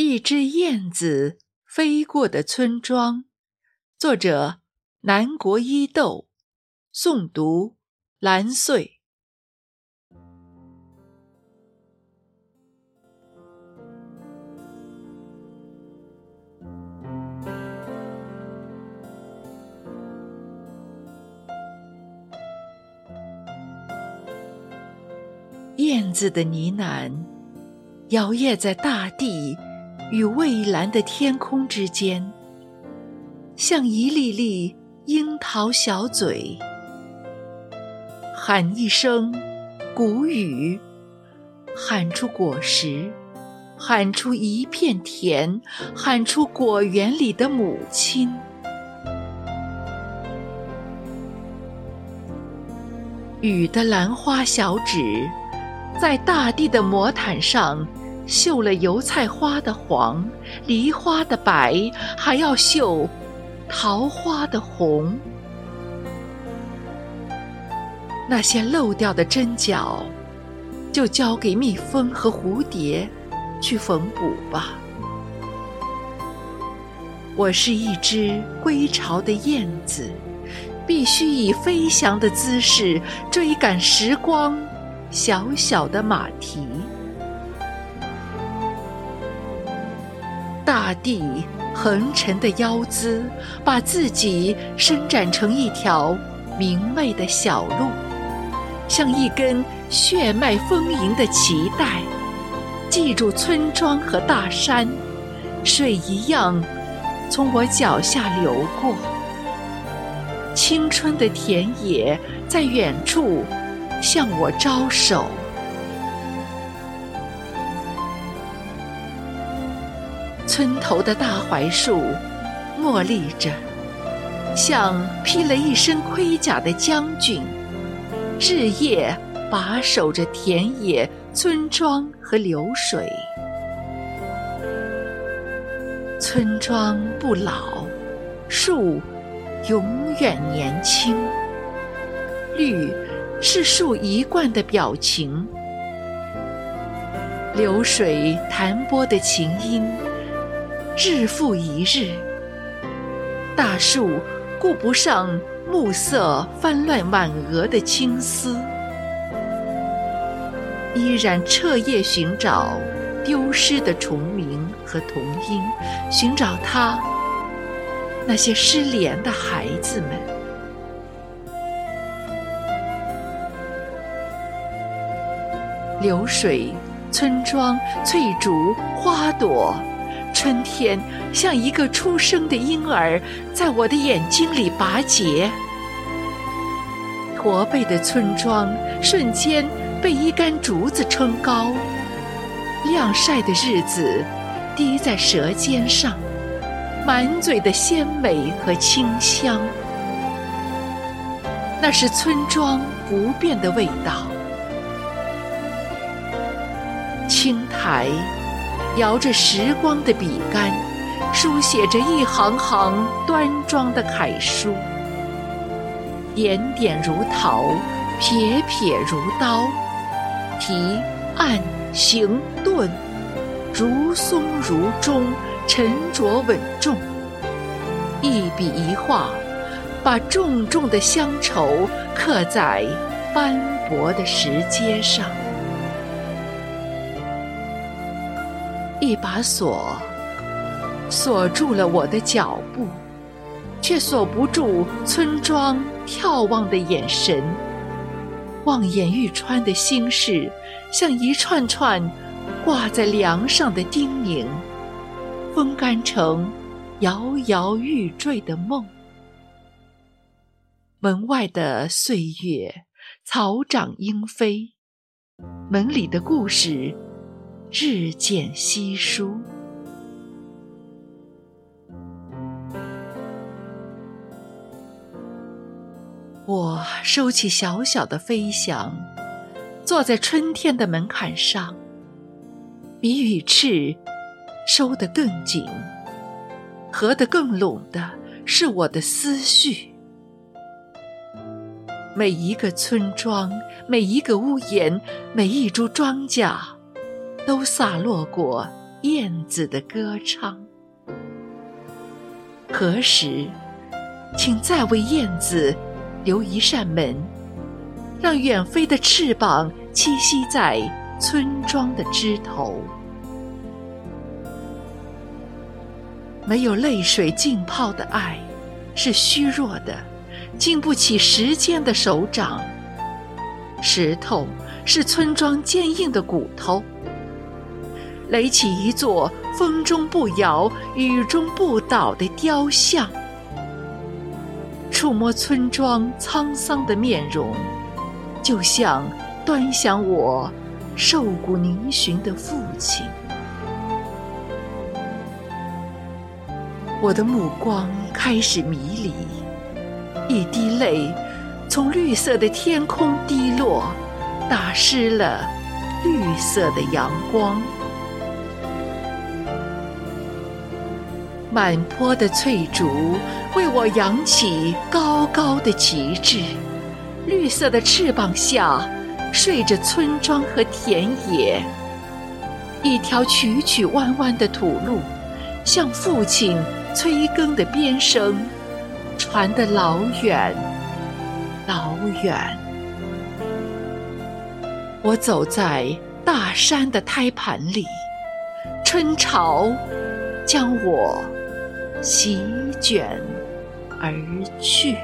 一只燕子飞过的村庄，作者南国伊豆，诵读蓝穗。燕子的呢喃，摇曳在大地与蔚蓝的天空之间，像一粒粒樱桃小嘴。喊一声“谷雨”，喊出果实，喊出一片田，喊出果园里的母亲。雨的兰花小指。在大地的魔毯上，绣了油菜花的黄，梨花的白，还要绣桃花的红。那些漏掉的针脚，就交给蜜蜂和蝴蝶去缝补吧。我是一只归巢的燕子，必须以飞翔的姿势追赶时光。小小的马蹄，大地横陈的腰姿，把自己伸展成一条明媚的小路，像一根血脉丰盈的脐带，系住村庄和大山，水一样从我脚下流过。青春的田野在远处。向我招手，村头的大槐树默立着，像披了一身盔甲的将军，日夜把守着田野、村庄和流水。村庄不老，树永远年轻，绿。是树一贯的表情，流水弹拨的琴音，日复一日。大树顾不上暮色翻乱满额的青丝，依然彻夜寻找丢失的虫鸣和童音，寻找他那些失联的孩子们。流水，村庄，翠竹，花朵，春天像一个出生的婴儿，在我的眼睛里拔节。驼背的村庄瞬间被一根竹子撑高，晾晒的日子滴在舌尖上，满嘴的鲜美和清香，那是村庄不变的味道。青苔摇着时光的笔杆，书写着一行行端庄的楷书。点点如桃，撇撇如刀，提按行顿，如松如钟，沉着稳重。一笔一画，把重重的乡愁刻在斑驳的石阶上。一把锁锁住了我的脚步，却锁不住村庄眺望的眼神。望眼欲穿的心事，像一串串挂在梁上的叮咛，风干成摇摇欲坠的梦。门外的岁月，草长莺飞；门里的故事。日渐稀疏，我收起小小的飞翔，坐在春天的门槛上，比羽翅收得更紧，合得更拢的是我的思绪。每一个村庄，每一个屋檐，每一株庄稼。都洒落过燕子的歌唱。何时，请再为燕子留一扇门，让远飞的翅膀栖息在村庄的枝头。没有泪水浸泡的爱，是虚弱的，经不起时间的手掌。石头是村庄坚硬的骨头，垒起一座风中不摇、雨中不倒的雕像。触摸村庄沧桑的面容，就像端详我瘦骨嶙峋的父亲。我的目光开始迷离，一滴泪从绿色的天空滴落，打湿了绿色的阳光。满坡的翠竹为我扬起高高的旗帜，绿色的翅膀下睡着村庄和田野，一条曲曲弯弯的土路，像父亲。催耕的鞭声传得老远，老远。我走在大山的胎盘里，春潮将我席卷而去。